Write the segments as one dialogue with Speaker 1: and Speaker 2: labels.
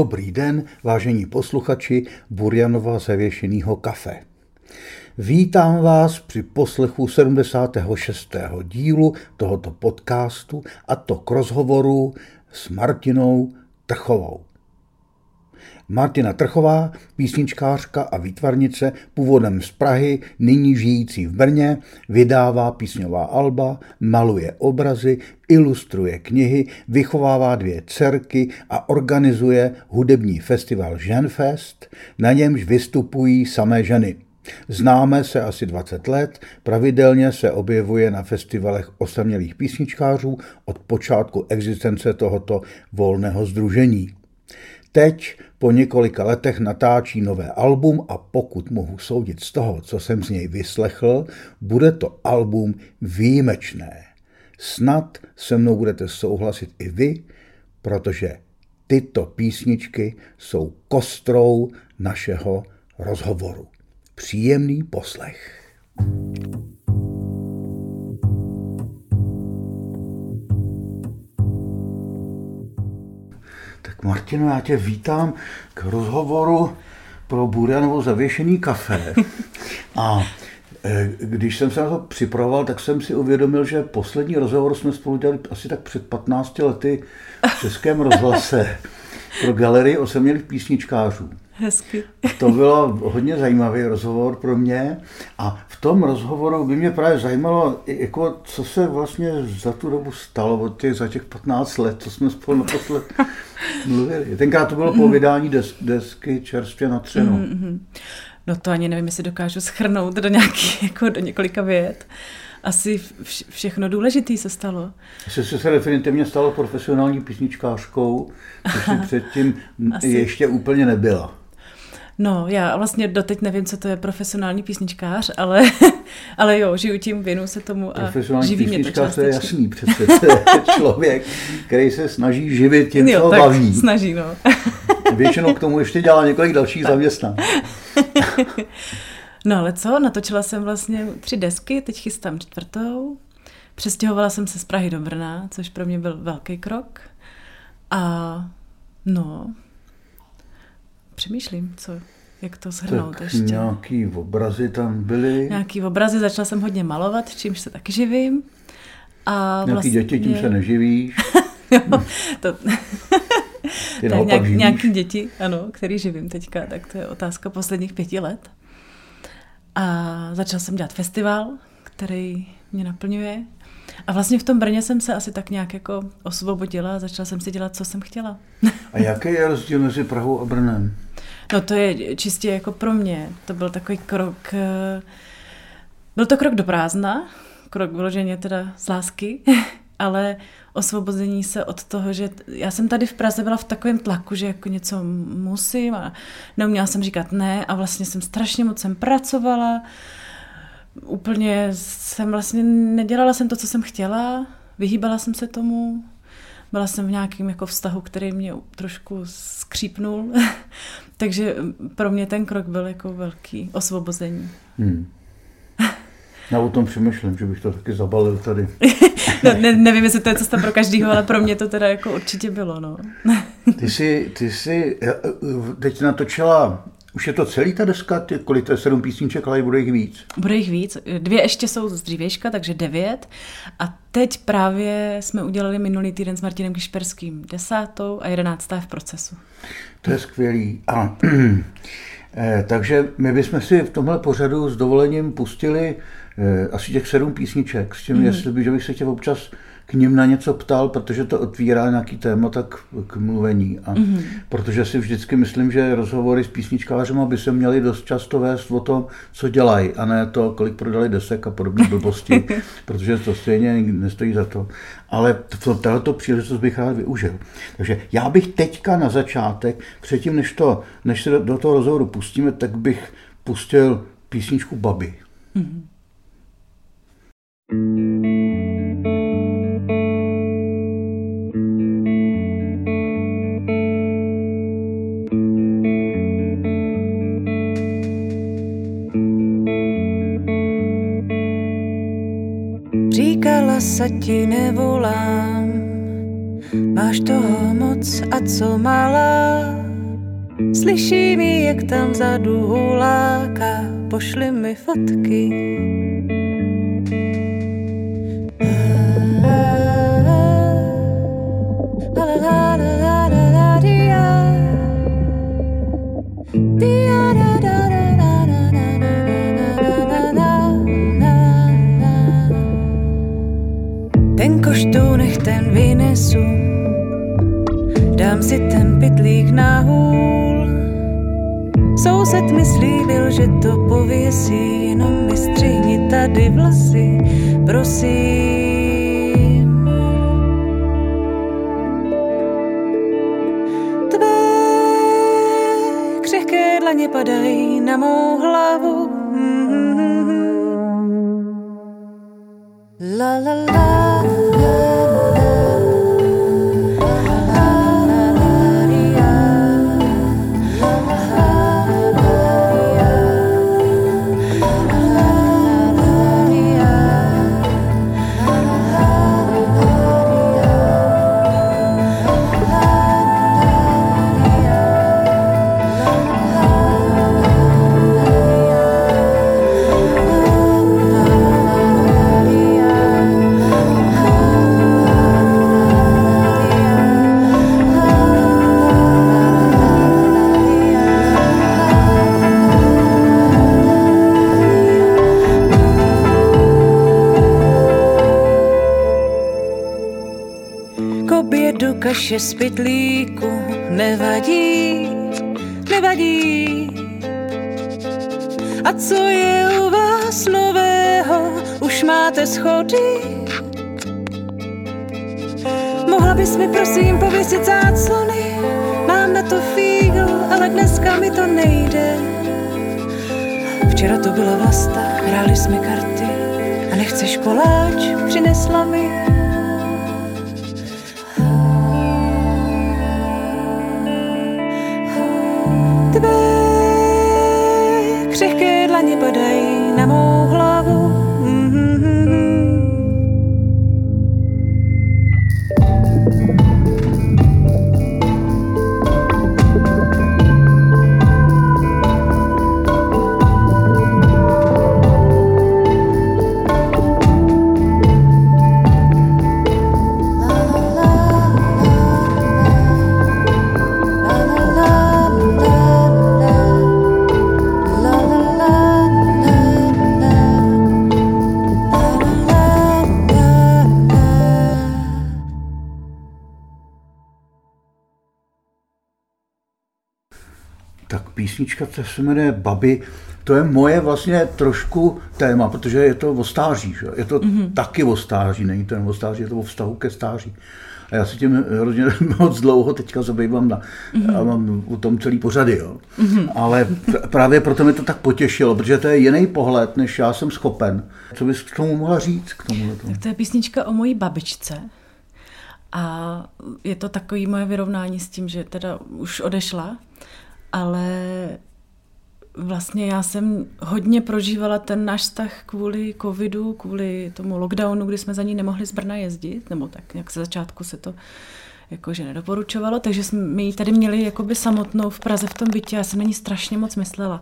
Speaker 1: Dobrý den, vážení posluchači Burjanova zavěšeného kafe. Vítám vás při poslechu 76. dílu tohoto podcastu a to k rozhovoru s Martinou Trchovou. Martina Trchová, písničkářka a výtvarnice, původem z Prahy, nyní žijící v Brně, vydává písňová alba, maluje obrazy, ilustruje knihy, vychovává dvě dcerky a organizuje hudební festival Ženfest, na němž vystupují samé ženy. Známe se asi 20 let, pravidelně se objevuje na festivalech osamělých písničkářů od počátku existence tohoto volného združení. Teď po několika letech natáčí nové album a pokud mohu soudit z toho, co jsem z něj vyslechl, bude to album výjimečné. Snad se mnou budete souhlasit i vy, protože tyto písničky jsou kostrou našeho rozhovoru. Příjemný poslech. Tak Martino, já tě vítám k rozhovoru pro Burianovo zavěšený kafe. A e, když jsem se na to připravoval, tak jsem si uvědomil, že poslední rozhovor jsme spolu dělali asi tak před 15 lety v Českém rozhlase pro galerii osamělých písničkářů.
Speaker 2: Hezky.
Speaker 1: To bylo hodně zajímavý rozhovor pro mě a v tom rozhovoru by mě právě zajímalo, jako, co se vlastně za tu dobu stalo, od těch, za těch 15 let, co jsme spolu naposled mluvili. Tenkrát to bylo po vydání des, desky čerstvě na třenu. Mm-hmm.
Speaker 2: No to ani nevím, jestli dokážu schrnout do, nějaký, jako do několika vět. Asi všechno důležité se stalo.
Speaker 1: Jsi se definitivně stalo profesionální písničkářkou, což předtím Asi. ještě úplně nebyla.
Speaker 2: No, já vlastně doteď nevím, co to je profesionální písničkář, ale, ale jo, žiju tím, věnu se tomu a
Speaker 1: profesionální
Speaker 2: živí mě to
Speaker 1: částečně. to je jasný přece, to je člověk, který se snaží živit tím, jo, co
Speaker 2: tak
Speaker 1: baví.
Speaker 2: snaží, no.
Speaker 1: Většinou k tomu ještě dělá několik dalších zaměstnání.
Speaker 2: no ale co, natočila jsem vlastně tři desky, teď chystám čtvrtou. Přestěhovala jsem se z Prahy do Brna, což pro mě byl velký krok. A no, přemýšlím, co, jak to shrnout
Speaker 1: tak
Speaker 2: ještě.
Speaker 1: nějaký obrazy tam byly.
Speaker 2: Nějaký obrazy, začala jsem hodně malovat, čímž se taky živím.
Speaker 1: A nějaký vlastně... děti, tím se neživíš.
Speaker 2: jo, to... tak nějak, nějaký děti, ano, který živím teďka, tak to je otázka posledních pěti let. A začala jsem dělat festival, který mě naplňuje. A vlastně v tom Brně jsem se asi tak nějak jako osvobodila a začala jsem si dělat, co jsem chtěla.
Speaker 1: a jaký je rozdíl mezi Prahou a Brnem?
Speaker 2: No to je čistě jako pro mě. To byl takový krok, eh, byl to krok do prázdna, krok vyloženě teda z lásky, ale osvobození se od toho, že já jsem tady v Praze byla v takovém tlaku, že jako něco musím a neuměla jsem říkat ne a vlastně jsem strašně moc jsem pracovala, úplně jsem vlastně nedělala jsem to, co jsem chtěla, vyhýbala jsem se tomu, byla jsem v nějakém jako vztahu, který mě trošku skřípnul, takže pro mě ten krok byl jako velký osvobození. Hmm.
Speaker 1: Já o tom přemýšlím, že bych to taky zabalil tady.
Speaker 2: no, ne, nevím, jestli to je cesta pro každýho, ale pro mě to teda jako určitě bylo. No.
Speaker 1: ty jsi, ty jsi teď natočila už je to celý ta deska, ty, kolik to je sedm písniček, ale bude jich víc?
Speaker 2: Bude jich víc. Dvě ještě jsou z dřívějška, takže devět. A teď právě jsme udělali minulý týden s Martinem Kišperským desátou a jedenáctá je v procesu.
Speaker 1: To je skvělý. A, eh, takže my bychom si v tomhle pořadu s dovolením pustili eh, asi těch sedm písniček, s tím, mm. jestli by, že bych se tě občas k ním na něco ptal, protože to otvírá nějaký téma tak k mluvení. A mm-hmm. protože si vždycky myslím, že rozhovory s písničkářem by se měly dost často vést o tom, co dělají, a ne to, kolik prodali desek a podobné blbosti, protože to stejně nestojí za to. Ale to, tohoto příležitost bych rád využil. Takže já bych teďka na začátek, předtím, než, to, než se do, do toho rozhovoru pustíme, tak bych pustil písničku Babi. Mm-hmm.
Speaker 2: Ti nevolám, máš toho moc a co malá. Slyším ji, jak tam vzadu huláka, pošli mi fotky. Vynesu, dám si ten pytlík na hůl. Soused mi slíbil, že to pověsí, jenom mi střihni tady vlasy, prosím. Tvé křehké dlaně padají na mou hlavu. Kaše z pytlíku nevadí, nevadí. A co je u vás nového, už máte schody? Mohla bys mi prosím pověsit záclony, mám na to fígl, ale dneska mi to nejde. Včera to byla vlasta, hráli jsme karty a nechceš koláč, přinesla mi dlaně
Speaker 1: písnička, co se jmenuje Babi, to je moje vlastně trošku téma, protože je to o stáří, že? je to mm-hmm. taky o stáří, není to jen o stáří, je to o vztahu ke stáří. A já si tím hrozně moc dlouho teďka zabývám na, mm-hmm. a mám u tom celý pořady, jo. Mm-hmm. Ale právě proto mě to tak potěšilo, protože to je jiný pohled, než já jsem schopen. Co bys k tomu mohla říct? K tomu
Speaker 3: tak to je písnička o mojí babičce. A je to takový moje vyrovnání s tím, že teda už odešla ale vlastně já jsem hodně prožívala ten náš vztah kvůli covidu, kvůli tomu lockdownu, kdy jsme za ní nemohli z Brna jezdit, nebo tak nějak se začátku se to jakože nedoporučovalo, takže jsme ji tady měli jakoby samotnou v Praze v tom bytě, já jsem na ní strašně moc myslela.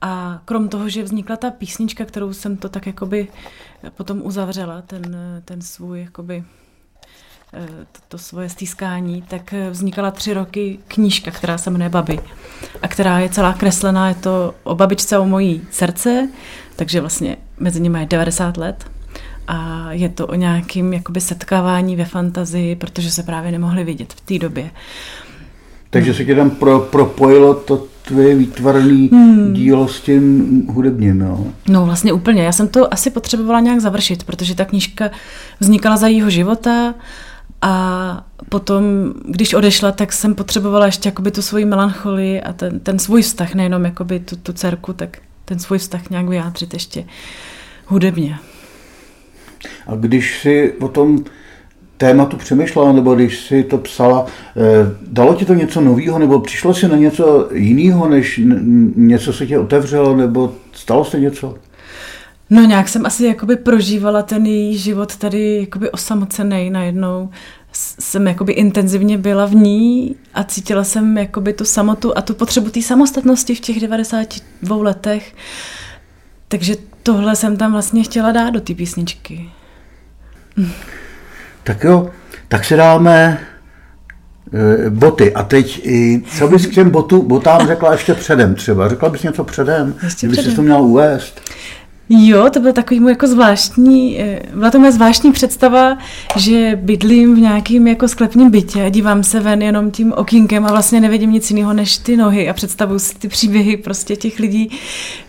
Speaker 3: A krom toho, že vznikla ta písnička, kterou jsem to tak jakoby potom uzavřela, ten, ten svůj jakoby to, to svoje stýskání, tak eh, vznikala tři roky knížka, která se jmenuje Babi a která je celá kreslená, je to o babičce o mojí srdce, takže vlastně mezi nimi je 90 let
Speaker 2: a je to o nějakým jakoby setkávání ve fantazii, protože se právě nemohli vidět v té době.
Speaker 1: Takže se tě tam pro, propojilo to tvoje výtvarné hmm. dílo s tím hudebním, jo?
Speaker 2: No vlastně úplně. Já jsem to asi potřebovala nějak završit, protože ta knížka vznikala za jeho života a potom, když odešla, tak jsem potřebovala ještě jakoby tu svoji melancholii a ten, ten svůj vztah, nejenom jakoby tu, tu dcerku, tak ten svůj vztah nějak vyjádřit ještě hudebně.
Speaker 1: A když si o tom tématu přemýšlela, nebo když si to psala, eh, dalo ti to něco nového, nebo přišlo si na něco jiného, než něco se tě otevřelo, nebo stalo se něco?
Speaker 2: No nějak jsem asi jakoby prožívala ten její život tady jakoby osamocený najednou. Jsem jakoby intenzivně byla v ní a cítila jsem jakoby tu samotu a tu potřebu té samostatnosti v těch 92 letech. Takže tohle jsem tam vlastně chtěla dát do té písničky.
Speaker 1: Tak jo, tak si dáme e, boty. A teď, i, co bys k těm botu, botám řekla ještě předem třeba? Řekla bys něco předem? Ještě Kdyby si to měla uvést?
Speaker 2: Jo, to byl takový můj jako zvláštní, e, byla to moje zvláštní představa, že bydlím v nějakým jako sklepním bytě a dívám se ven jenom tím okýnkem a vlastně nevidím nic jiného než ty nohy a představuji si ty příběhy prostě těch lidí,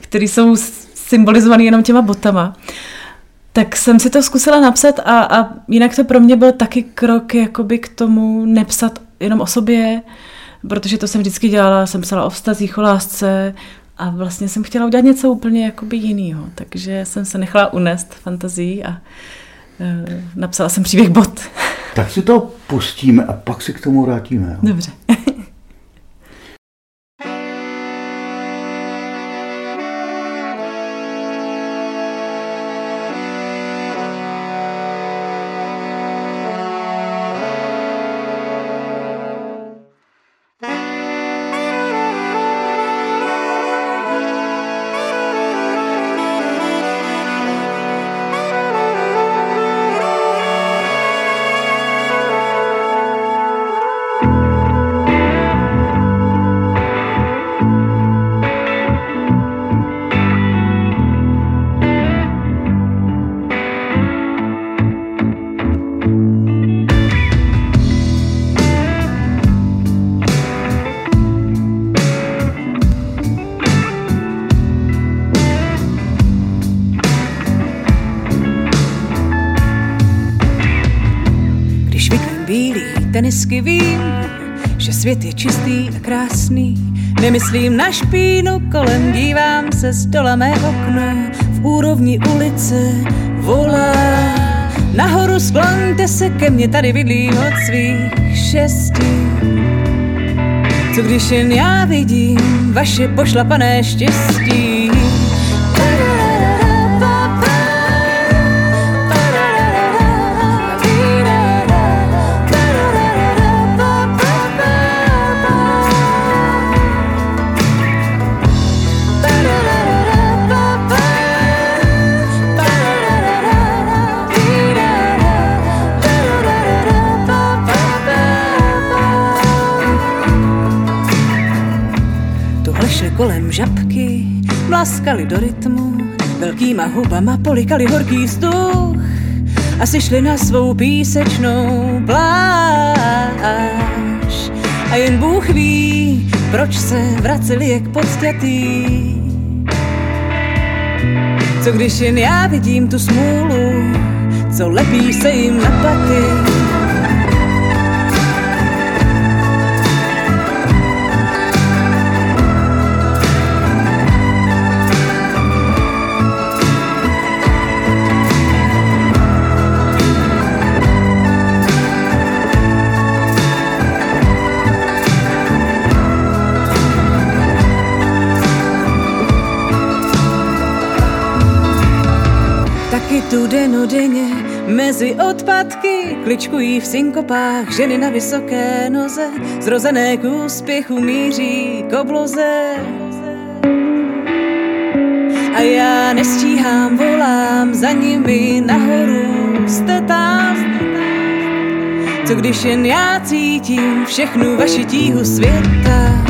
Speaker 2: kteří jsou symbolizovaný jenom těma botama. Tak jsem si to zkusila napsat a, a jinak to pro mě byl taky krok jakoby k tomu nepsat jenom o sobě, protože to jsem vždycky dělala, jsem psala o vztazích, o lásce a vlastně jsem chtěla udělat něco úplně jakoby jinýho, takže jsem se nechala unést fantazí a e, napsala jsem příběh bot.
Speaker 1: Tak si to pustíme a pak si k tomu vrátíme.
Speaker 2: Jo? Dobře.
Speaker 4: Tenisky vím, že svět je čistý a krásný. Nemyslím na špínu kolem, dívám se z dola mé okno. V úrovni ulice volá. Nahoru skloňte se ke mně, tady bydlím od svých šesti. Co když jen já vidím vaše pošlapané štěstí? Žabky mlaskali do rytmu, velkýma hubama polikali horký vzduch a si šli na svou písečnou pláž. A jen Bůh ví, proč se vraceli jak podstětý. Co když jen já vidím tu smůlu, co lepí se jim na paty. Denodenně mezi odpadky kličkují v synkopách ženy na vysoké noze, zrozené k úspěchu míří k obloze. A já nestíhám, volám za nimi nahoru, jste tam. Co když jen já cítím všechnu vaši tíhu světa,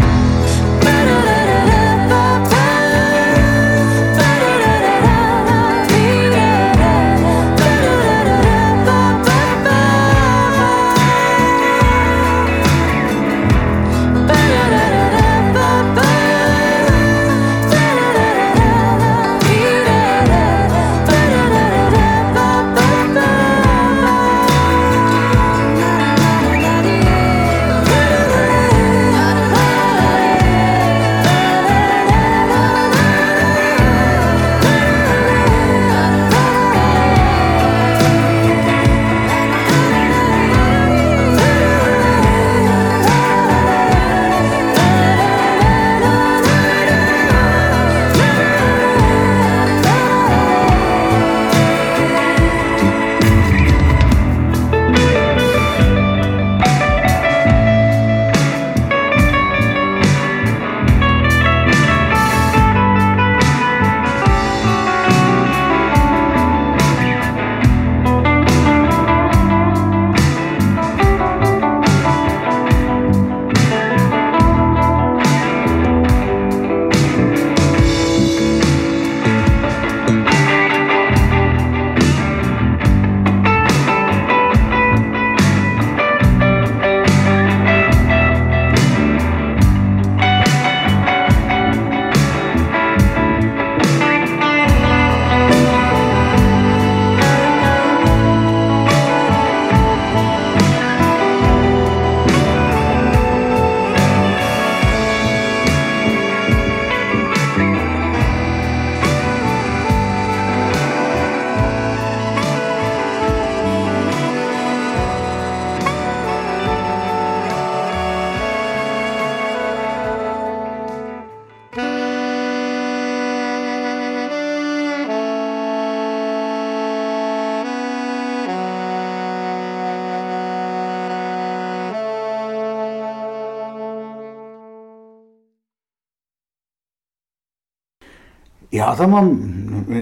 Speaker 1: Já tam mám,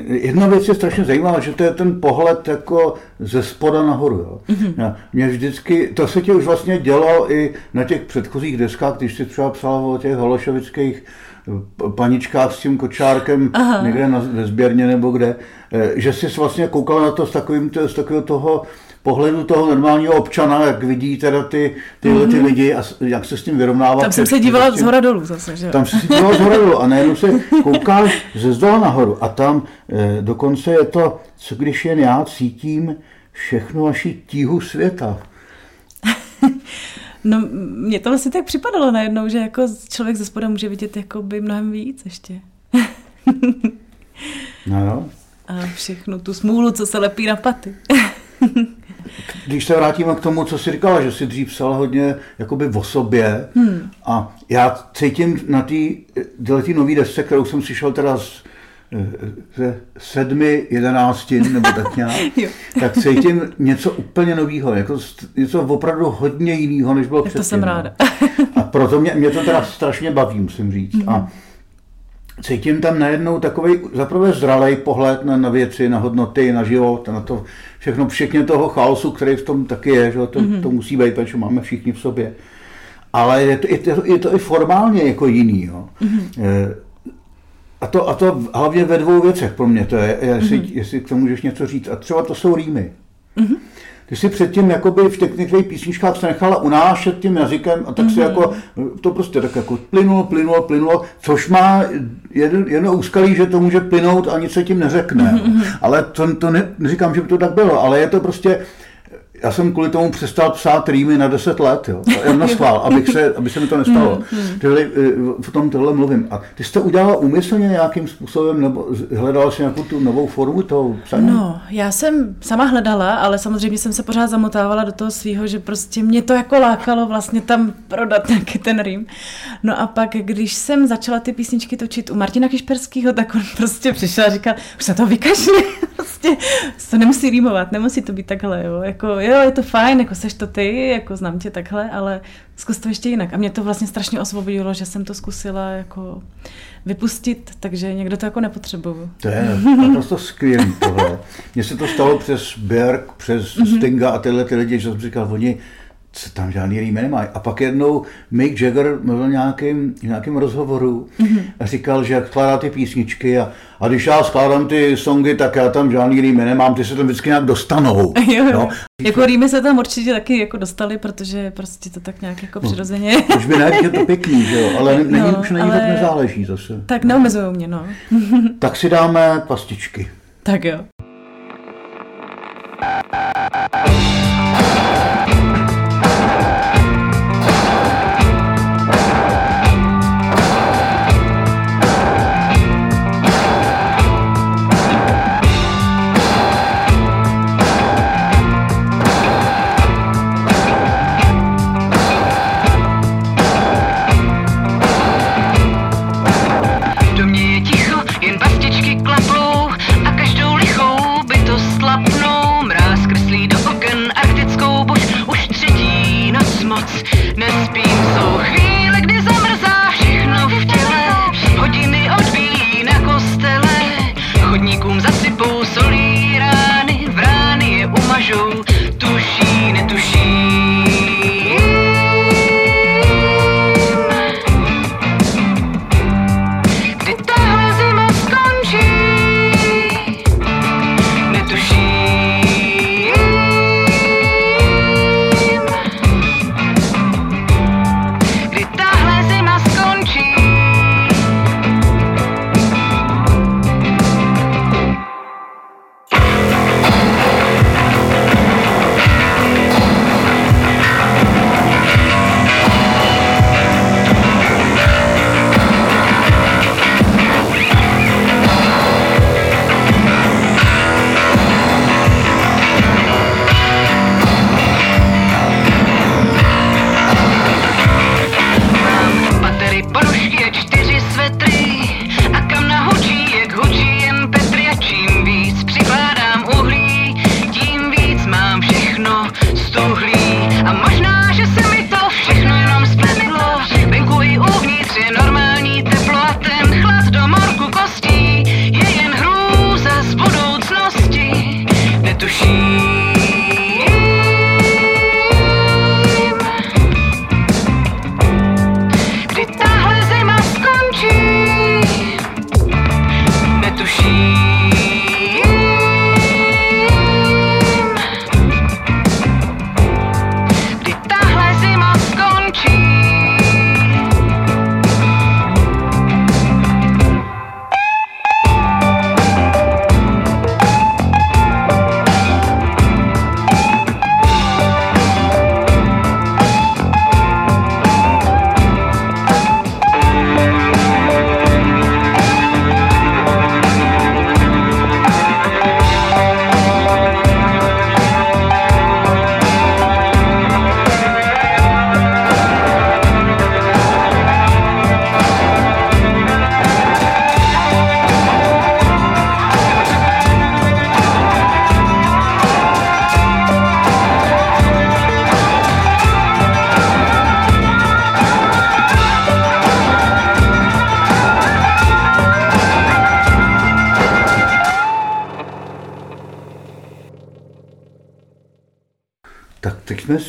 Speaker 1: jedna věc je strašně zajímavá, že to je ten pohled jako ze spoda nahoru. Jo. Mm-hmm. Mě vždycky, to se ti už vlastně dělo i na těch předchozích deskách, když si třeba psal o těch hološovických paničkách s tím kočárkem Aha. někde na, ve sběrně nebo kde, eh, že jsi vlastně koukal na to z, takovým, z takového toho pohledu toho normálního občana, jak vidí teda ty, tyhle ty mhm. lidi a jak se s tím vyrovnává.
Speaker 2: Tam jsem se dívala z hora dolů zase, že?
Speaker 1: Tam se dívala z hora dolů a najednou se koukáš ze zdola nahoru a tam eh, dokonce je to, co když jen já cítím všechnu vaši tíhu světa.
Speaker 2: No, mně to vlastně tak připadalo najednou, že jako člověk ze spoda může vidět jako by mnohem víc ještě.
Speaker 1: no jo.
Speaker 2: A všechnu tu smůlu, co se lepí na paty.
Speaker 1: Když se vrátíme k tomu, co jsi říkala, že jsi dřív psala hodně jakoby o sobě hmm. a já cítím na té nové desce, kterou jsem přišel teda z, ze sedmi, jedenácti nebo tak nějak, tak cítím něco úplně nového, jako něco opravdu hodně jiného, než bylo předtím.
Speaker 2: To jsem no. ráda.
Speaker 1: a proto mě, mě to teda strašně baví, musím říct. Hmm. A cítím tam najednou takový zaprvé zralej pohled na, na věci, na hodnoty, na život, na to všechno, všechny toho chaosu, který v tom taky je, že to, mm-hmm. to musí být, protože máme všichni v sobě. Ale je to, je to, je to i formálně jako jiný. Jo. Mm-hmm. A to, a to hlavně ve dvou věcech pro mě to je, jestli, mm-hmm. jestli k tomu můžeš něco říct. A třeba to jsou rýmy. Mm-hmm. Ty si předtím jakoby v těch některých písničkách se nechala unášet tím jazykem a tak mm-hmm. si jako, to prostě tak jako plynulo, plynulo, plynulo, což má jedno, jedno úskalí, že to může plynout a nic se tím neřekne. Mm-hmm. Ale to, to ne, neříkám, že by to tak bylo, ale je to prostě, já jsem kvůli tomu přestal psát rýmy na 10 let, jo. Jen na schvál, abych se, aby se mi to nestalo. Tyhle, hmm, v tom tohle mluvím. A ty jsi to udělala úmyslně nějakým způsobem, nebo hledala jsi nějakou tu novou formu toho psaní?
Speaker 2: No, já jsem sama hledala, ale samozřejmě jsem se pořád zamotávala do toho svého, že prostě mě to jako lákalo vlastně tam prodat nějaký ten rým. No a pak, když jsem začala ty písničky točit u Martina Kišperského, tak on prostě přišel a říkal, už se to vykašli, prostě to nemusí rýmovat, nemusí to být takhle, jo. Jako, jo, jo, je to fajn, jako seš to ty, jako znám tě takhle, ale zkus to ještě jinak. A mě to vlastně strašně osvobodilo, že jsem to zkusila jako vypustit, takže někdo to jako nepotřebuju.
Speaker 1: To je naprosto skvělý tohle. Mně se to stalo přes Berg, přes mm-hmm. Stinga a tyhle ty lidi, že jsem říkal, oni se tam žádný rýmy nemají. A pak jednou Mick Jagger mluvil nějakým, nějakým rozhovoru mm-hmm. a říkal, že jak skládá ty písničky a, a když já skládám ty songy, tak já tam žádný rýmy nemám, ty se tam vždycky nějak dostanou.
Speaker 2: jo. No. Jako rýmy se tam určitě taky jako dostali, protože prostě to tak nějak jako no. přirozeně.
Speaker 1: Už by ne, je to pěkný, že jo, ale není, no, už není ale... nezáleží zase.
Speaker 2: Tak neomezují mě, no.
Speaker 1: tak si dáme pastičky.
Speaker 2: Tak jo.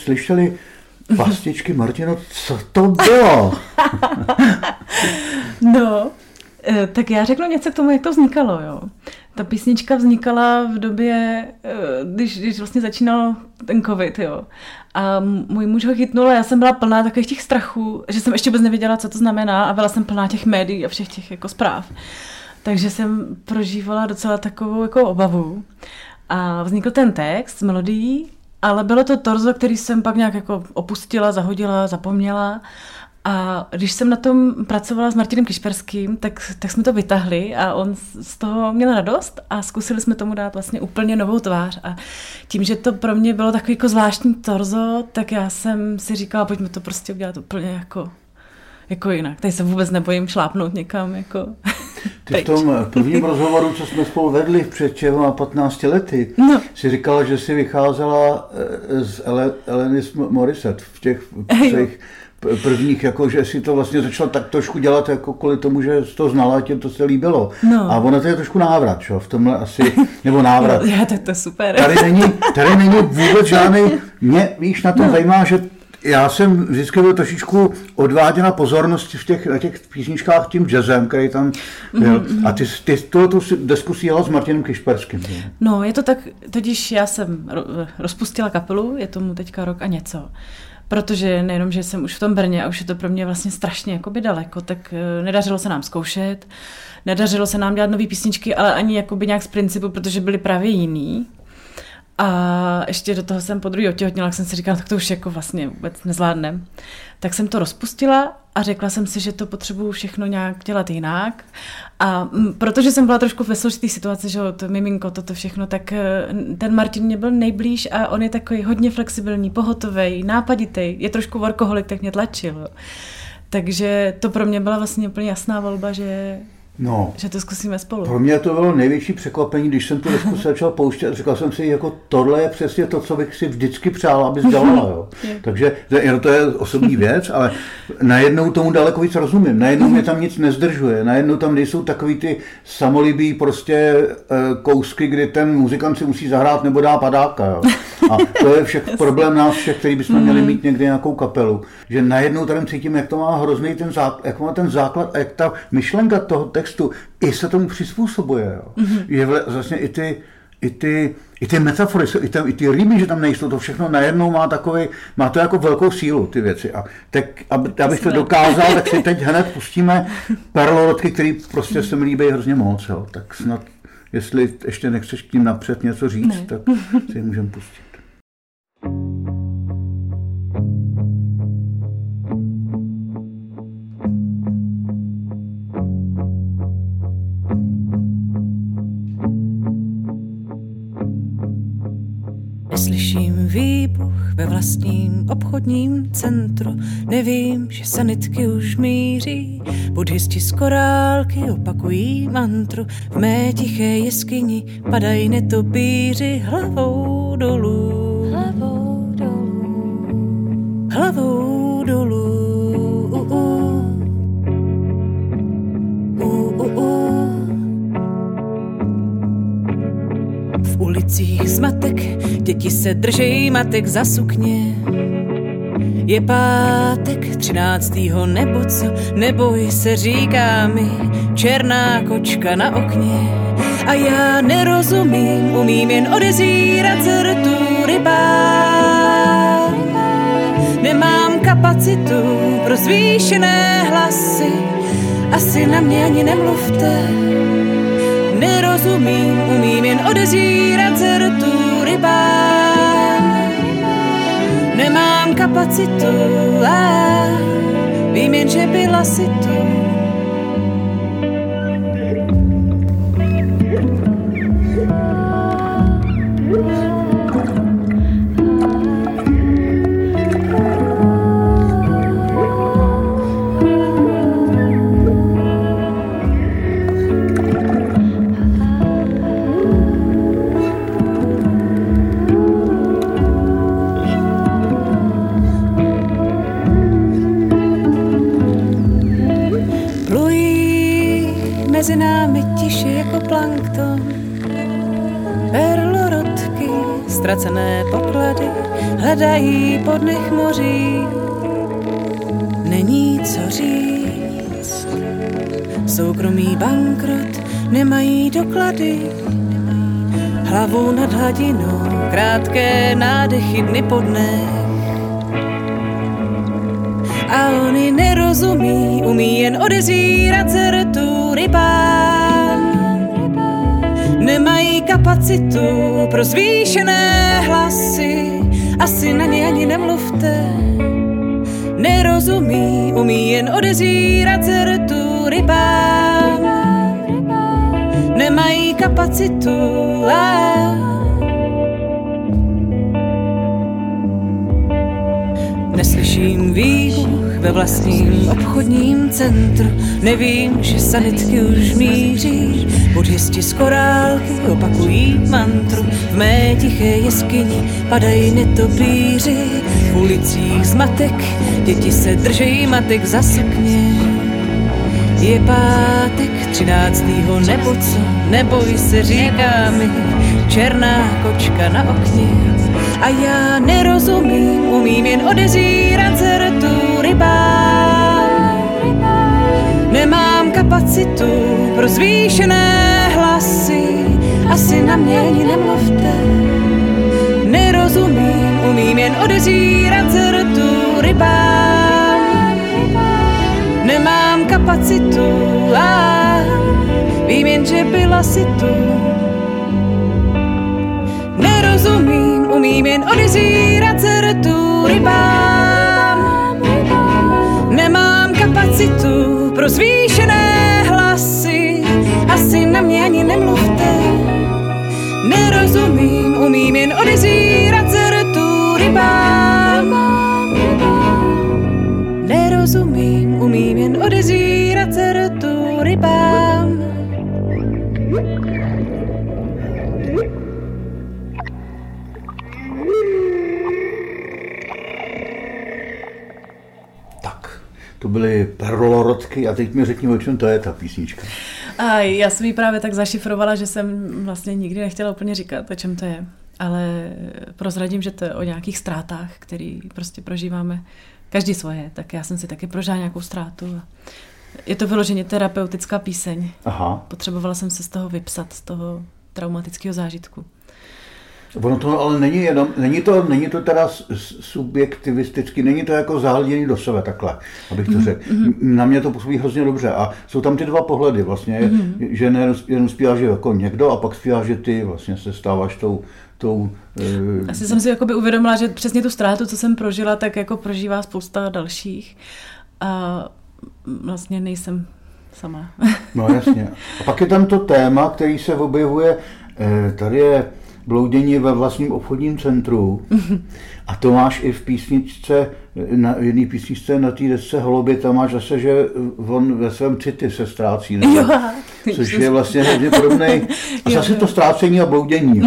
Speaker 1: Slyšeli pastičky Martino, co to bylo?
Speaker 2: no, eh, tak já řeknu něco k tomu, jak to vznikalo. Jo. Ta písnička vznikala v době, eh, když, když vlastně začínal ten covid, jo. A můj muž ho chytnul a já jsem byla plná takových těch strachů, že jsem ještě vůbec nevěděla, co to znamená a byla jsem plná těch médií a všech těch jako zpráv. Takže jsem prožívala docela takovou jako obavu. A vznikl ten text s melodií, ale bylo to torzo, který jsem pak nějak jako opustila, zahodila, zapomněla. A když jsem na tom pracovala s Martinem Kišperským, tak, tak jsme to vytahli a on z toho měl radost a zkusili jsme tomu dát vlastně úplně novou tvář. A tím, že to pro mě bylo takový jako zvláštní torzo, tak já jsem si říkala, pojďme to prostě udělat úplně jako, jako jinak. Tady se vůbec nebojím šlápnout někam. Jako.
Speaker 1: Ty v tom prvním rozhovoru, co jsme spolu vedli před a 15 lety, no. si říkala, že si vycházela eh, z Elenis Morissette v těch třech prvních, jako že si to vlastně začala tak trošku dělat, jako kvůli tomu, že jsi to znala, tě to se líbilo. No. A ono to je trošku návrat, čo? v tomhle asi, nebo návrat.
Speaker 2: No, já, tak to je super.
Speaker 1: Tady není, tady není vůbec žádný, mě, víš, na tom no. zajímá, že já jsem vždycky byl trošičku odváděna pozornost v těch, na těch písničkách tím jazzem, který tam byl. Mm-hmm. A ty, ty tu desku si jela s Martinem Kišperským.
Speaker 2: No, je to tak, totiž já jsem rozpustila kapelu, je tomu teďka rok a něco. Protože nejenom, že jsem už v tom Brně a už je to pro mě vlastně strašně jakoby daleko, tak eh, nedařilo se nám zkoušet, nedařilo se nám dělat nové písničky, ale ani jakoby nějak z principu, protože byly právě jiný. A ještě do toho jsem po druhý otěhotněla, tak jsem si říkala, tak to už jako vlastně vůbec nezvládnem. Tak jsem to rozpustila a řekla jsem si, že to potřebuju všechno nějak dělat jinak. A protože jsem byla trošku ve složitý situaci, že to miminko, toto všechno, tak eh, ten Martin mě byl nejblíž a on je takový hodně flexibilní, pohotový, nápaditý, je trošku workoholik, tak mě tlačil. Takže to pro mě byla vlastně úplně jasná volba, že No, že to zkusíme spolu.
Speaker 1: Pro mě to bylo největší překvapení, když jsem tu desku začal pouštět. Říkal jsem si, jako tohle je přesně to, co bych si vždycky přál, abys dělala. Jo. Takže to, to je osobní věc, ale najednou tomu daleko víc rozumím. Najednou mě tam nic nezdržuje. Najednou tam nejsou takový ty samolibý prostě eh, kousky, kdy ten muzikant si musí zahrát nebo dá padáka. Jo. A to je všech problém nás všech, který bychom měli mít někdy nějakou kapelu. Že najednou tady cítím, jak to má hrozný ten, základ, jak má ten základ a jak ta myšlenka toho textu i se tomu přizpůsobuje. Jo. Mm-hmm. Je vlastně i ty, i ty, i ty metafory, i, ty, i ty rýmy, že tam nejsou, to všechno najednou má takový, má to jako velkou sílu, ty věci. A tak, aby, abych to dokázal, tak si teď hned pustíme perlorodky, které prostě se mi líbí hrozně moc. Jo. Tak snad, jestli ještě nechceš k tím napřed něco říct, ne. tak si můžeme pustit.
Speaker 4: Ve vlastním obchodním centru, nevím, že sanitky už míří, buddhisti z korálky opakují mantru, v mé tiché jeskyni padají netopíři hlavou dolů. Se držej matek za sukně. Je pátek, třináctýho nebo co, neboj se říká mi, černá kočka na okně. A já nerozumím, umím jen odezírat zrtu rybár. Nemám kapacitu pro zvýšené hlasy, asi na mě ani nemluvte. Nerozumím, umím jen odezírat zrtu rybár. Nemám kapacitu a vím jen, že byla si tu. mezi námi tiše jako plankton.
Speaker 2: Perlorodky, ztracené poklady, hledají pod nech moří. Není co říct, soukromý bankrot, nemají doklady. Hlavu nad hladinou, krátké nádechy dny po. A oni nerozumí, umí jen odezírat zrtu rybám. Nemají kapacitu pro zvýšené hlasy, asi na ně ani nemluvte. Nerozumí, umí jen odezírat zrtu rybám. Nemají kapacitu a Neslyším výbuch ve vlastním obchodním centru. Nevím, že sanitky už míří. Buddhisti z korálky opakují mantru. V mé tiché jeskyni padají netopíři. V ulicích zmatek, děti se držejí matek za sukně. Je pátek, třináctýho nebo co, neboj se, říká mi, černá kočka na okně. A já nerozumím, umím jen odezírat zrtu rybám. Nemám kapacitu pro zvýšené hlasy, asi na mě ani nemluvte. Nerozumím, umím jen odezírat zrtu rybám. Nemám kapacitu a vím jen, že byla si tu. Nerozumím, umím jen odezírat zrtu rybám. Nemám kapacitu pro zvýšené hlasy, asi na mě ani nemluvte. Nerozumím, umím jen odezírat
Speaker 1: byly perlorodky a teď mi řekni, o čem to je ta písnička.
Speaker 5: A já jsem ji právě tak zašifrovala, že jsem vlastně nikdy nechtěla úplně říkat, o čem to je. Ale prozradím, že to je o nějakých ztrátách, který prostě prožíváme každý svoje. Tak já jsem si taky prožila nějakou ztrátu. A je to vyloženě terapeutická píseň.
Speaker 1: Aha.
Speaker 5: Potřebovala jsem se z toho vypsat, z toho traumatického zážitku.
Speaker 1: Ono to ale není jenom, není to, není to teda subjektivisticky, není to jako zahledění do sebe takhle, abych to řekl. Mm-hmm. Na mě to působí hrozně dobře a jsou tam ty dva pohledy vlastně, mm-hmm. že nejenom jenom zpíváš že jako někdo a pak zpíváš, že ty vlastně se stáváš tou, tou eh,
Speaker 5: Asi jsem si jakoby uvědomila, že přesně tu ztrátu, co jsem prožila, tak jako prožívá spousta dalších. A vlastně nejsem sama.
Speaker 1: No jasně. A pak je tam to téma, který se objevuje, eh, tady je bloudění ve vlastním obchodním centru a to máš i v písničce, na jedné písničce na té desce Holubě, tam máš zase, že on ve svém city se ztrácí, nebo,
Speaker 5: Jo,
Speaker 1: což je vlastně hodně podobný. A
Speaker 5: Jo,
Speaker 1: zase
Speaker 5: jo.
Speaker 1: to ztrácení a bloudění. Jo.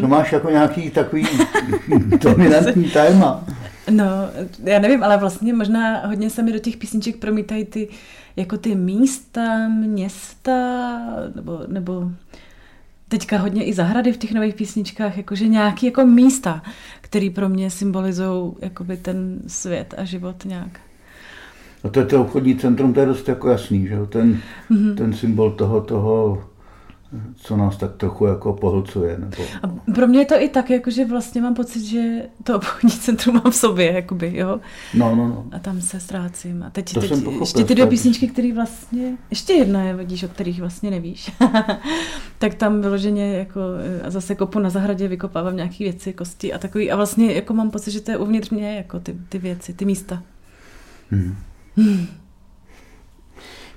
Speaker 1: To máš jako nějaký takový dominantní téma.
Speaker 5: No, já nevím, ale vlastně možná hodně se mi do těch písniček promítají ty, jako ty místa, města, nebo, nebo teďka hodně i zahrady v těch nových písničkách, jakože nějaký jako místa, které pro mě symbolizují jakoby ten svět a život nějak.
Speaker 1: A to je to obchodní centrum, to je dost jako jasný, že jo? Ten, mm-hmm. ten symbol toho, toho, co nás tak trochu jako pohlcuje. Nebo...
Speaker 5: A pro mě je to i tak, jakože vlastně mám pocit, že to obchodní centrum mám v sobě, jakoby, jo.
Speaker 1: No, no, no.
Speaker 5: A tam se ztrácím. A teď,
Speaker 1: To
Speaker 5: teď
Speaker 1: jsem pochopil,
Speaker 5: ještě ty dvě písničky, které vlastně, ještě jedna je, vidíš, o kterých vlastně nevíš. tak tam vyloženě jako, eh, a zase kopu na zahradě, vykopávám nějaké věci, kosti a takový. A vlastně jako mám pocit, že to je uvnitř mě, jako ty, ty věci, ty místa.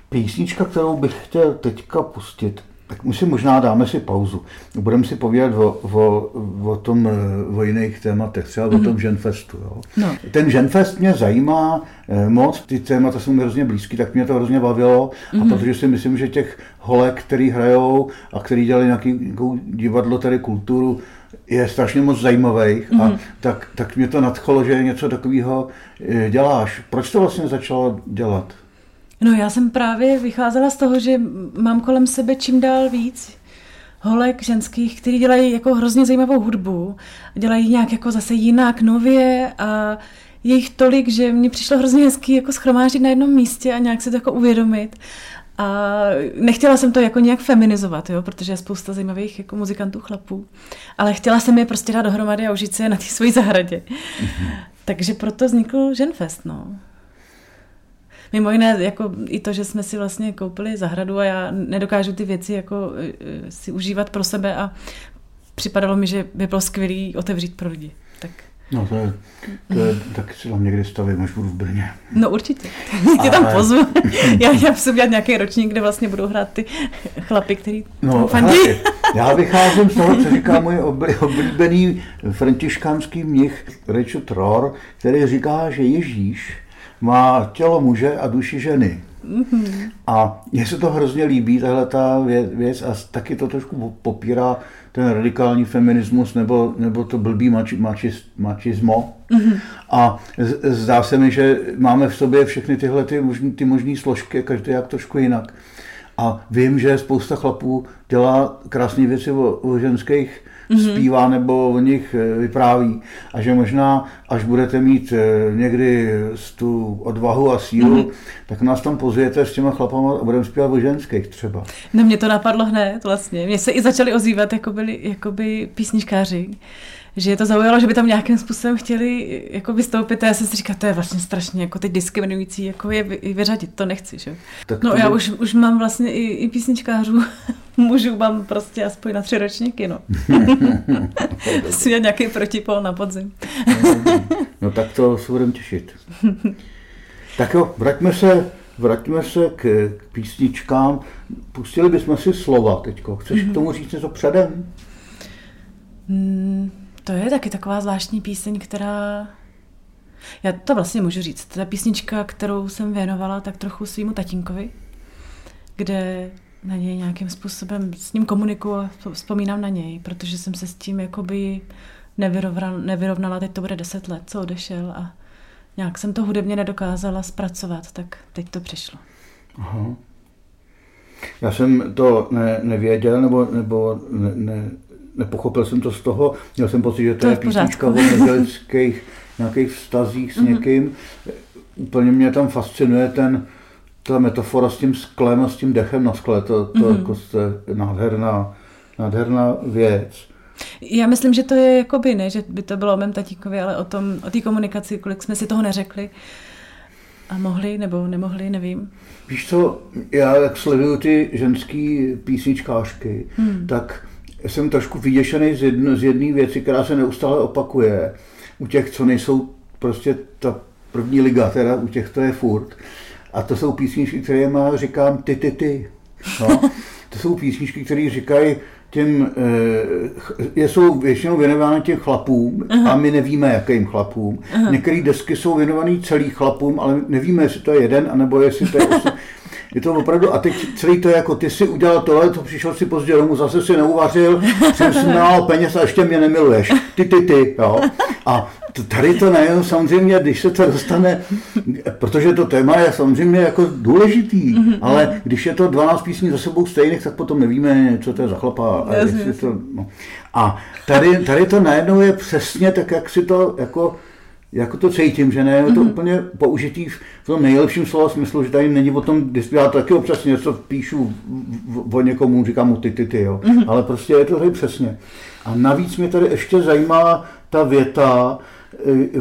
Speaker 1: Písnička, kterou bych chtěl teďka pustit, tak my si možná dáme si pauzu. Budeme si povídat o, o, o tom, eh, o jiných tématech, třeba mm-hmm. o tom Ženfestu. Jo.
Speaker 5: No.
Speaker 1: Ten Ženfest mě zajímá eh, moc, ty témata jsou mi hrozně blízky, tak mě to hrozně bavilo. Mm-hmm. A protože si myslím, že těch holek, který hrajou a který dělali nějaký, nějakou divadlo, tady kulturu, je strašně moc zajímavých a tak, tak mě to nadchlo, že něco takového eh, děláš. Proč to vlastně začalo dělat?
Speaker 5: No já jsem právě vycházela z toho, že mám kolem sebe čím dál víc
Speaker 2: holek ženských, který dělají jako hrozně zajímavou hudbu. Dělají nějak jako zase jinak, nově a je jich tolik, že mně přišlo hrozně hezký jako schromáždit na jednom místě a nějak si to jako uvědomit. A nechtěla jsem to jako nějak feminizovat, jo, protože je spousta zajímavých jako muzikantů chlapů, ale chtěla jsem je prostě dát dohromady a užít si je na té své zahradě. Mm-hmm. Takže proto vznikl Ženfest, no. Mimo jiné, jako i to, že jsme si vlastně koupili zahradu a já nedokážu ty věci jako e, e, si užívat pro sebe a připadalo mi, že by bylo skvělé otevřít pro lidi. Tak
Speaker 1: No to je, to je tak si tam někdy stavím, až budu v Brně.
Speaker 2: No určitě. Tě tam pozvu. já, já musím dělat nějaký ročník, kde vlastně budou hrát ty chlapy, který
Speaker 1: no, fandí. já vycházím z toho, co říká můj oblíbený františkánský mnich Richard Rohr, který říká, že Ježíš má tělo muže a duši ženy. Mm-hmm. A mně se to hrozně líbí, tahle ta věc, a taky to trošku popírá ten radikální feminismus nebo, nebo to blbý mači, mačis, mačismo. Mm-hmm. A zdá se mi, že máme v sobě všechny tyhle ty možný, ty možné složky, každý jak trošku jinak. A vím, že spousta chlapů dělá krásné věci o, o ženských mm-hmm. zpívá nebo o nich eh, vypráví. A že možná, až budete mít eh, někdy tu odvahu a sílu, mm-hmm. tak nás tam pozujete s těma chlapama a budeme zpívat o ženských třeba.
Speaker 2: No mě to napadlo hned vlastně. Mně se i začali ozývat jakoby, jakoby písničkáři, že je to zaujalo, že by tam nějakým způsobem chtěli jako vystoupit a já jsem si říkala, to je vlastně strašně jako teď diskriminující, jako je vyřadit, to nechci, že? Tak no já by... už, už mám vlastně i, i písničkářů, můžu mám prostě aspoň na tři ročníky, no. dělat nějaký protipol na podzim.
Speaker 1: no tak to se budeme těšit. Tak jo, vraťme se, vraťme se k, k písničkám. Pustili bychom si slova teďko. Chceš mm-hmm. k mhm. tomu říct něco předem?
Speaker 2: Mm, to je taky taková zvláštní píseň, která... Já to vlastně můžu říct. Ta písnička, kterou jsem věnovala tak trochu svýmu tatínkovi, kde na něj nějakým způsobem s ním komunikuju a vzpomínám na něj, protože jsem se s tím jakoby nevyrovnala, nevyrovnala, teď to bude deset let, co odešel a nějak jsem to hudebně nedokázala zpracovat, tak teď to přišlo. Aha.
Speaker 1: Já jsem to ne, nevěděl, nebo, nebo ne, ne, nepochopil jsem to z toho, měl jsem pocit, že to, to je písnička o mezilidských nějakých vztazích s mm-hmm. někým. Úplně mě tam fascinuje ten, ta metafora s tím sklem a s tím dechem na skle, to, to mm-hmm. jako je nádherná, nádherná věc.
Speaker 2: Já myslím, že to je jakoby ne, že by to bylo o mém tatíkovi, ale o tom, o té komunikaci, kolik jsme si toho neřekli a mohli nebo nemohli, nevím.
Speaker 1: Víš co, já jak sleduju ty ženský písničkářky, hmm. tak jsem trošku vyděšený z, jedno, z jedné věci, která se neustále opakuje. U těch, co nejsou prostě ta první liga, teda u těch to je furt. A to jsou písničky, které má, říkám, ty, ty, ty. No. To jsou písničky, které říkají těm, e, jsou většinou věnovány těm chlapům Aha. a my nevíme, jakým chlapům. Některé desky jsou věnované celým chlapům, ale nevíme, jestli to je jeden, anebo jestli to je osm. Je to opravdu, a teď celý to jako ty si udělal tohle, to přišel si pozdě domů, zase si neuvařil, jsem si měl peněz a ještě mě nemiluješ. Ty, ty, ty, jo. A tady to nejenom samozřejmě, když se to dostane, protože to téma je samozřejmě jako důležitý, mm-hmm. ale když je to 12 písní za sebou stejných, tak potom nevíme, co to je za chlapa. A, to, no. a tady, tady to najednou je přesně tak, jak si to jako jako to cítím, že ne, je to mm-hmm. úplně použitý v tom nejlepším slova smyslu, že tady není o tom, já taky občas něco píšu o někomu, říkám mu ty, ty, ty, jo. Mm-hmm. ale prostě je to tady přesně. A navíc mě tady ještě zajímá ta věta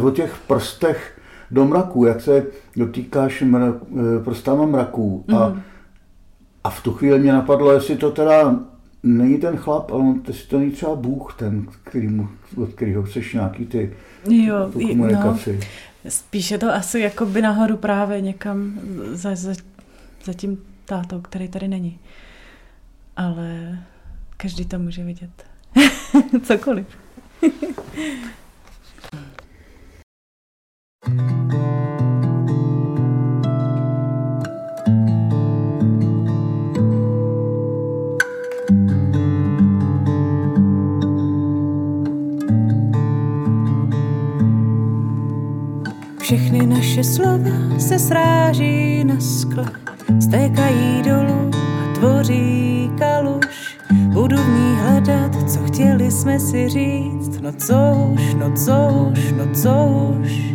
Speaker 1: o těch prstech do mraku, jak se dotýkáš mrak, e, prstama mraků. Mm-hmm. A, mhm. a v tu chvíli mě napadlo, jestli to teda není ten chlap, ale jestli to není třeba Bůh, ten, který mu, od kterého chceš nějaký ty jo, tu komunikaci.
Speaker 2: No, spíše to asi jako by nahoru právě někam za, za, za tím tátou, který tady není. Ale každý to může vidět. Cokoliv.
Speaker 4: Všechny naše slova se sráží na skle, stékají dolů a tvoří kaluš.
Speaker 2: budu v ní hledat, co chtěli jsme si říct. No co už, no co už, no co už.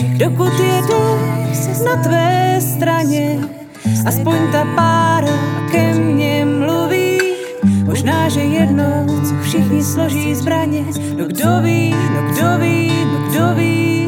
Speaker 2: Dokud jedeš na tvé straně, aspoň ta pára ke mně mluví. Možná, že jednou všichni složí zbraně, no kdo ví, no kdo ví, no kdo ví.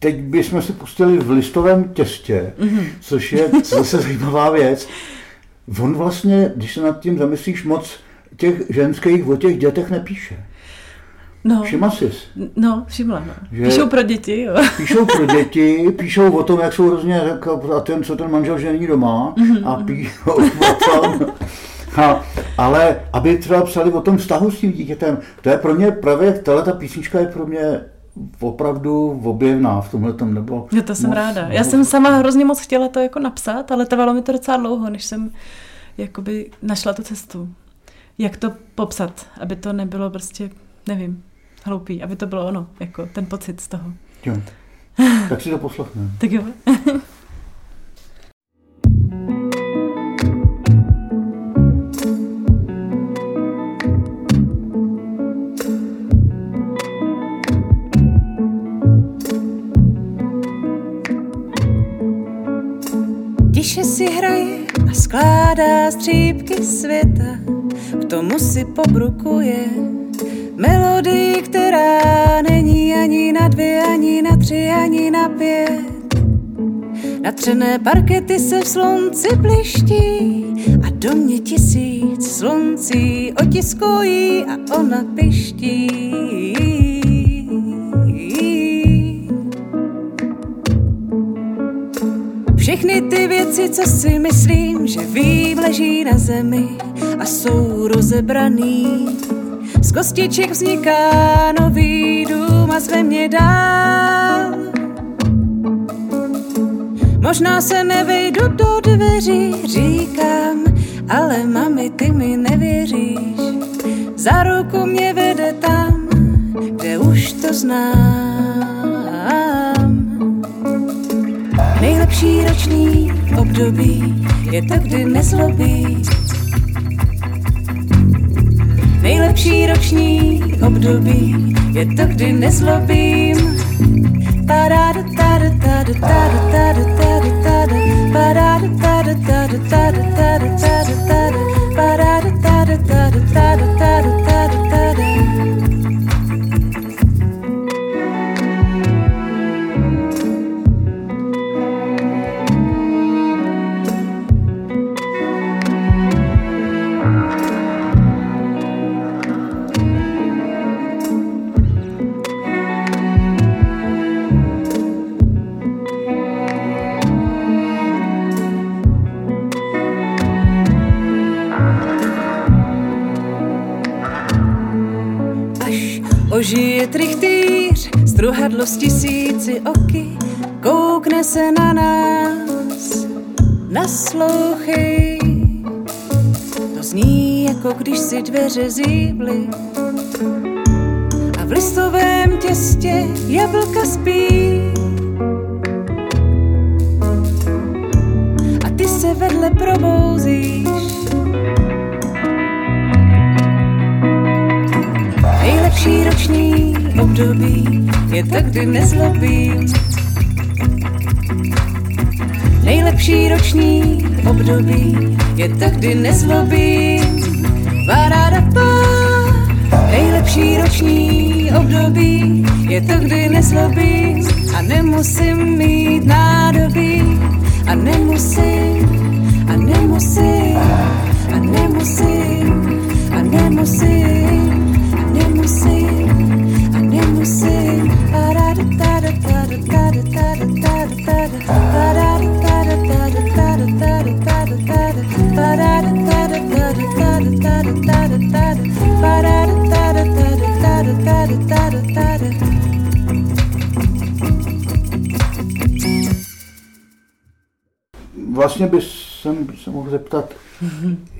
Speaker 1: Teď bychom si pustili v listovém těstě, mm-hmm. což je zase zajímavá věc. On vlastně, když se nad tím zamyslíš moc, těch ženských o těch dětech nepíše.
Speaker 6: No,
Speaker 1: Všimla jsi?
Speaker 6: No, všimla. No. Že píšou pro děti, jo.
Speaker 1: Píšou pro děti, píšou o tom, jak jsou hrozně, a ten, co ten manžel, že není doma, mm-hmm. a píšou o tom, a, ale aby třeba psali o tom vztahu s tím dítětem, to je pro mě právě, tahle ta písnička je pro mě opravdu objevná v tomhle tom, nebo...
Speaker 6: Já to jsem moc, ráda. Já jsem sama hrozně moc chtěla to jako napsat, ale trvalo mi to docela dlouho, než jsem jakoby našla tu cestu.
Speaker 7: jak to popsat, aby to nebylo prostě, nevím, hloupý, aby to bylo ono, jako ten pocit z toho.
Speaker 1: Jo. Tak si to poslechneme.
Speaker 7: Tak jo.
Speaker 2: Si hraje a skládá střípky světa, k tomu si pobrukuje melodii, která není ani na dvě, ani na tři, ani na pět. Natřené parkety se v slunci bliští a do mě tisíc sluncí otiskují a ona piští. Všechny ty věci, co si myslím, že vím, leží na zemi a jsou rozebraný. Z kostiček vzniká nový dům a zve mě dál. Možná se nevejdu do dveří, říkám, ale mami, ty mi nevěříš. Za ruku mě vede tam, kde už to znám. Nejlepší roční období je to, kdy nezlobí. Nejlepší roční období je to, kdy nezlobím. Tada, ožije trichtýř, struhadlo s tisíci oky, koukne se na nás, naslouchej. To zní, jako když si dveře zíbly a v listovém těstě jablka spí. Období je to, kdy nezlobím. Nejlepší roční období je to, kdy nezlobím. Vararapa. Nejlepší roční období je to, kdy nezlobím a nemusím mít nádobí a nemusím a nemusím a nemusím a nemusím a nemusím
Speaker 1: Vlastně by jsem se mohl zeptat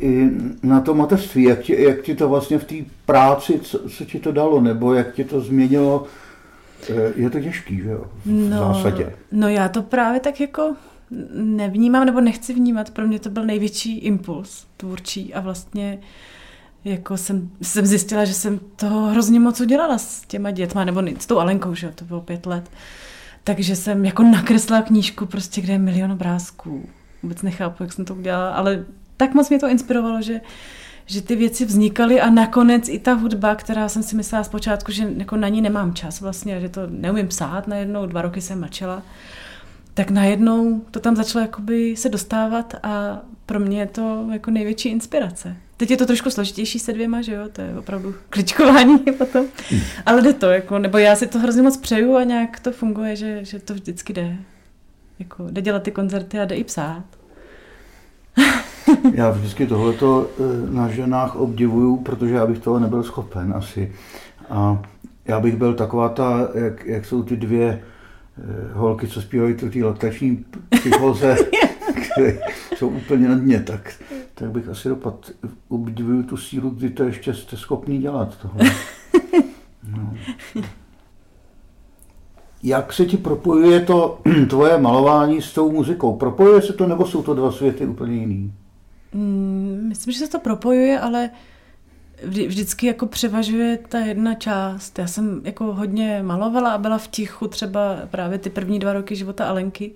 Speaker 1: i na to mateřství, jak ti, jak ti to vlastně v té práci, co, co ti to dalo, nebo jak ti to změnilo. Eh, Je to těžký, že jo, v zásadě.
Speaker 7: No já to právě tak jako nevnímám, nebo nechci vnímat. Pro mě to byl největší impuls tvůrčí a vlastně jako jsem, jsem zjistila, že jsem toho hrozně moc udělala s těma dětma, nebo s tou Alenkou, že jo, to bylo pět let. Takže jsem jako nakreslila knížku, prostě, kde je milion obrázků. Vůbec nechápu, jak jsem to udělala, ale tak moc mě to inspirovalo, že, že ty věci vznikaly a nakonec i ta hudba, která jsem si myslela zpočátku, že jako na ní nemám čas vlastně, že to neumím psát, najednou dva roky jsem mlčela, tak najednou to tam začalo jakoby se dostávat a pro mě je to jako největší inspirace. Teď je to trošku složitější se dvěma, že jo, to je opravdu kličkování potom, ale jde to, jako, nebo já si to hrozně moc přeju a nějak to funguje, že, že to vždycky jde. Jako, jde dělat ty koncerty a jde i psát.
Speaker 1: Já vždycky tohleto eh, na ženách obdivuju, protože já bych toho nebyl schopen asi. A já bych byl taková ta, jak, jak jsou ty dvě eh, holky, co zpívají tu té laktační psychoze, které jsou úplně na dně, tak, tak bych asi dopad. Obdivuju tu sílu, kdy to ještě jste schopný dělat. Tohle. No. Jak se ti propojuje to tvoje malování s tou muzikou? Propojuje se to, nebo jsou to dva světy úplně jiný?
Speaker 2: Mm, myslím, že se to propojuje, ale vždy, vždycky jako převažuje ta jedna část. Já jsem jako hodně malovala a byla v tichu třeba právě ty první dva roky života Alenky.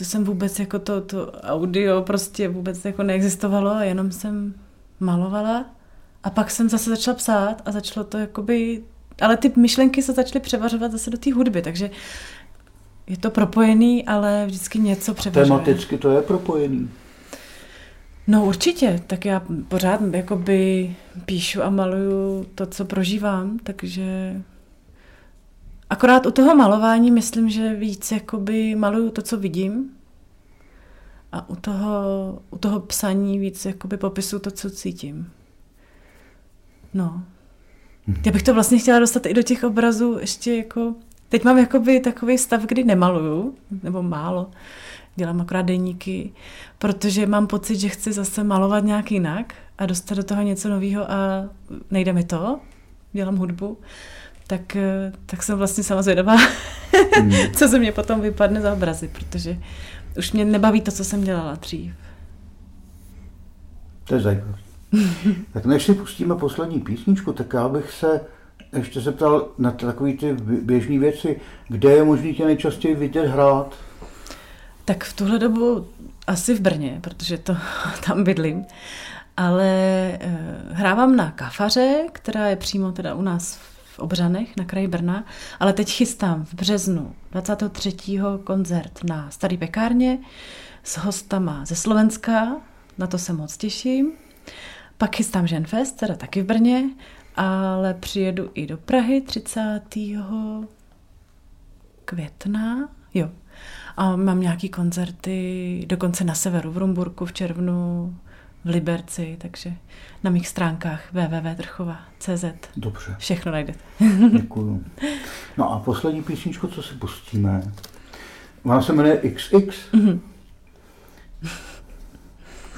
Speaker 2: To jsem vůbec jako to, to audio prostě vůbec jako neexistovalo a jenom jsem malovala. A pak jsem zase začala psát a začalo to jakoby... Ale ty myšlenky se začaly převažovat zase do té hudby, takže je to propojený, ale vždycky něco převažuje.
Speaker 1: Tematicky to je propojený.
Speaker 2: No určitě, tak já pořád jakoby píšu a maluju to, co prožívám, takže akorát u toho malování myslím, že víc jakoby maluju to, co vidím a u toho, u toho psaní víc jakoby popisu to, co cítím. No.
Speaker 1: Mhm.
Speaker 2: Já bych to vlastně chtěla dostat i do těch obrazů ještě jako... Teď mám jakoby takový stav, kdy nemaluju, nebo málo dělám akorát deníky, protože mám pocit, že chci zase malovat nějak jinak a dostat do toho něco nového a nejde mi to, dělám hudbu, tak, eh, tak jsem vlastně sama zvědavá, hmm. co se mě potom vypadne za obrazy, protože už mě nebaví to, co jsem dělala dřív.
Speaker 1: To je zajímavé. tak než si pustíme poslední písničku, tak já bych se ještě zeptal na takové ty běžné věci, kde je možné tě nejčastěji vidět hrát?
Speaker 2: Tak v tuhle dobu asi v Brně, protože to tam bydlím. Ale e, hrávám na kafaře, která je přímo teda u nás v Obřanech na kraji Brna, ale teď chystám v březnu 23. koncert na Starý pekárně s hostama ze Slovenska, na to se moc těším. Pak chystám Ženfest, teda taky v Brně, ale přijedu i do Prahy 30. května, jo, a mám nějaký koncerty dokonce na severu, v Rumburku v červnu, v Liberci, takže na mých stránkách www.trchova.cz
Speaker 1: Dobře.
Speaker 2: Všechno najdete.
Speaker 1: Děkuju. No a poslední písničku, co si pustíme, ona se jmenuje XX. Mm-hmm.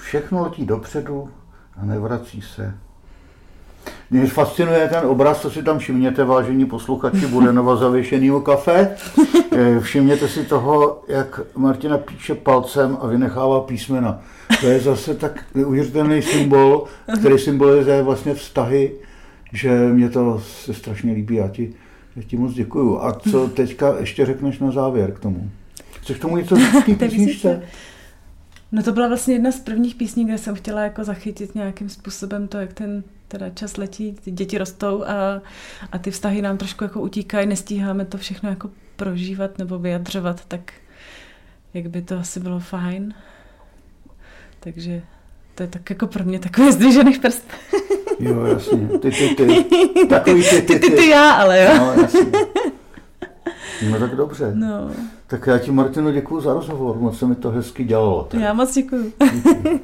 Speaker 1: Všechno letí dopředu a nevrací se. Mě fascinuje ten obraz, co si tam všimněte, vážení posluchači Budenova zavěšenýho kafe. Eh, všimněte si toho, jak Martina píše palcem a vynechává písmena. To je zase tak neuvěřitelný symbol, který symbolizuje vlastně vztahy, že mě to se strašně líbí. Já ti, já ti moc děkuju. A co teďka ještě řekneš na závěr k tomu? Chceš k tomu něco říct písničce?
Speaker 2: No to byla vlastně jedna z prvních písní, kde jsem chtěla jako zachytit nějakým způsobem to, jak ten teda čas letí, ty děti rostou a, a ty vztahy nám trošku jako utíkají, nestíháme to všechno jako prožívat nebo vyjadřovat, tak jak by to asi bylo fajn. Takže to je tak jako pro mě takový zdvižený prst.
Speaker 1: Jo, jasně. Ty, ty, ty. Takový ty,
Speaker 2: ty, ty, ty, ty já, ale jo.
Speaker 1: No, jasně. No tak dobře.
Speaker 2: No.
Speaker 1: Tak já ti, Martino, děkuji za rozhovor. Moc se mi to hezky dělalo.
Speaker 2: Tak. Já moc děkuji. obzoru,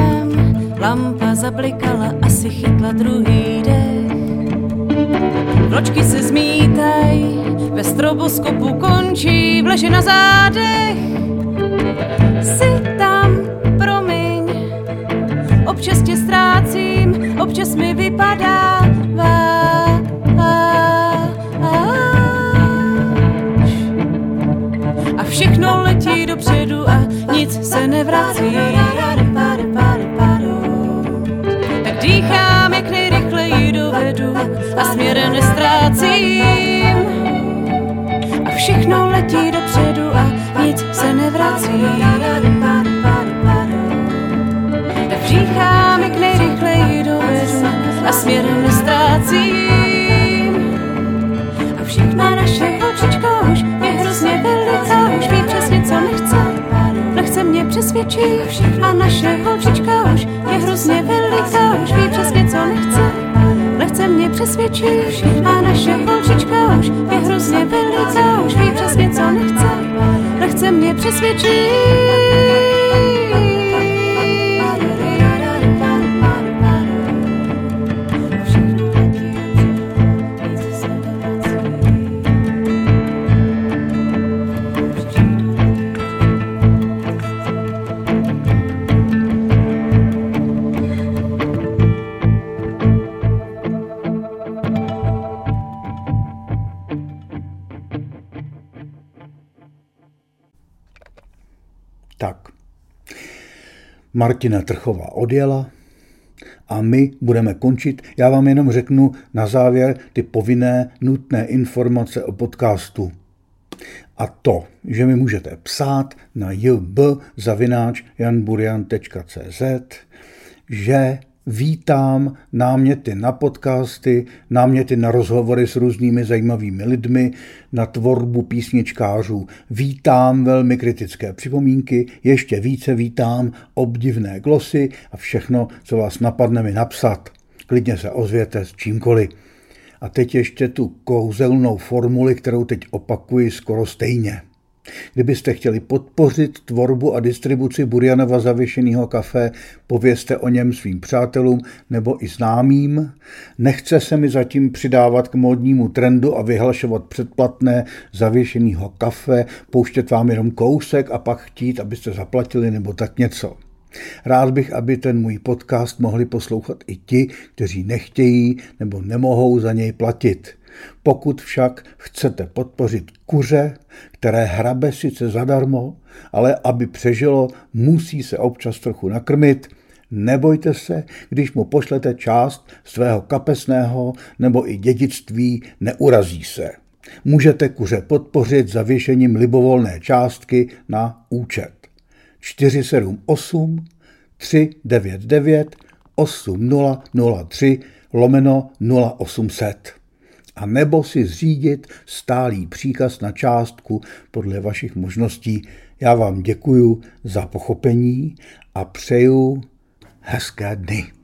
Speaker 2: domem. Lampa zablikala, asi chytla druhý dech. Vločky se zmítaj, ve stroboskopu končí, vleže na zádech. Jsi tam, promiň, občas tě ztrácím, občas mi vypadá všechno letí dopředu a nic se nevrací. Dovedu a směrem nestrácím. A všechno letí dopředu a nic se nevrací. Tak dýchám, jak nejrychleji dovedu a směrem nestrácím. A všechna naše holčička už je hrozně veliká, už ví přesně, co nechce. Nechce mě přesvědčit a naše holčička už je hrozně veliká, už ví přesně, co nechce. Nechce mě přesvědčit a naše holčička už je hrozně veliká, už ví přesně, co nechce. Nechce mě
Speaker 1: Tak, Martina Trchová odjela a my budeme končit. Já vám jenom řeknu na závěr ty povinné nutné informace o podcastu. A to, že mi můžete psát na jb.janburian.cz, že vítám náměty na podcasty, náměty na rozhovory s různými zajímavými lidmi, na tvorbu písničkářů. Vítám velmi kritické připomínky, ještě více vítám obdivné glosy a všechno, co vás napadne mi napsat. Klidně se ozvěte s čímkoliv. A teď ještě tu kouzelnou formuli, kterou teď opakuji skoro stejně. Kdybyste chtěli podpořit tvorbu a distribuci Burjanova zavěšeného kafe, povězte o něm svým přátelům nebo i známým. Nechce se mi zatím přidávat k módnímu trendu a vyhlašovat předplatné zavěšeného kafe, pouštět vám jenom kousek a pak chtít, abyste zaplatili nebo tak něco. Rád bych, aby ten můj podcast mohli poslouchat i ti, kteří nechtějí nebo nemohou za něj platit. Pokud však chcete podpořit kuře, které hrabe sice zadarmo, ale aby přežilo, musí se občas trochu nakrmit, nebojte se, když mu pošlete část svého kapesného nebo i dědictví, neurazí se. Můžete kuře podpořit zavěšením libovolné částky na účet 478 399 8003 lomeno 0800 a nebo si zřídit stálý příkaz na částku podle vašich možností. Já vám děkuju za pochopení a přeju hezké dny.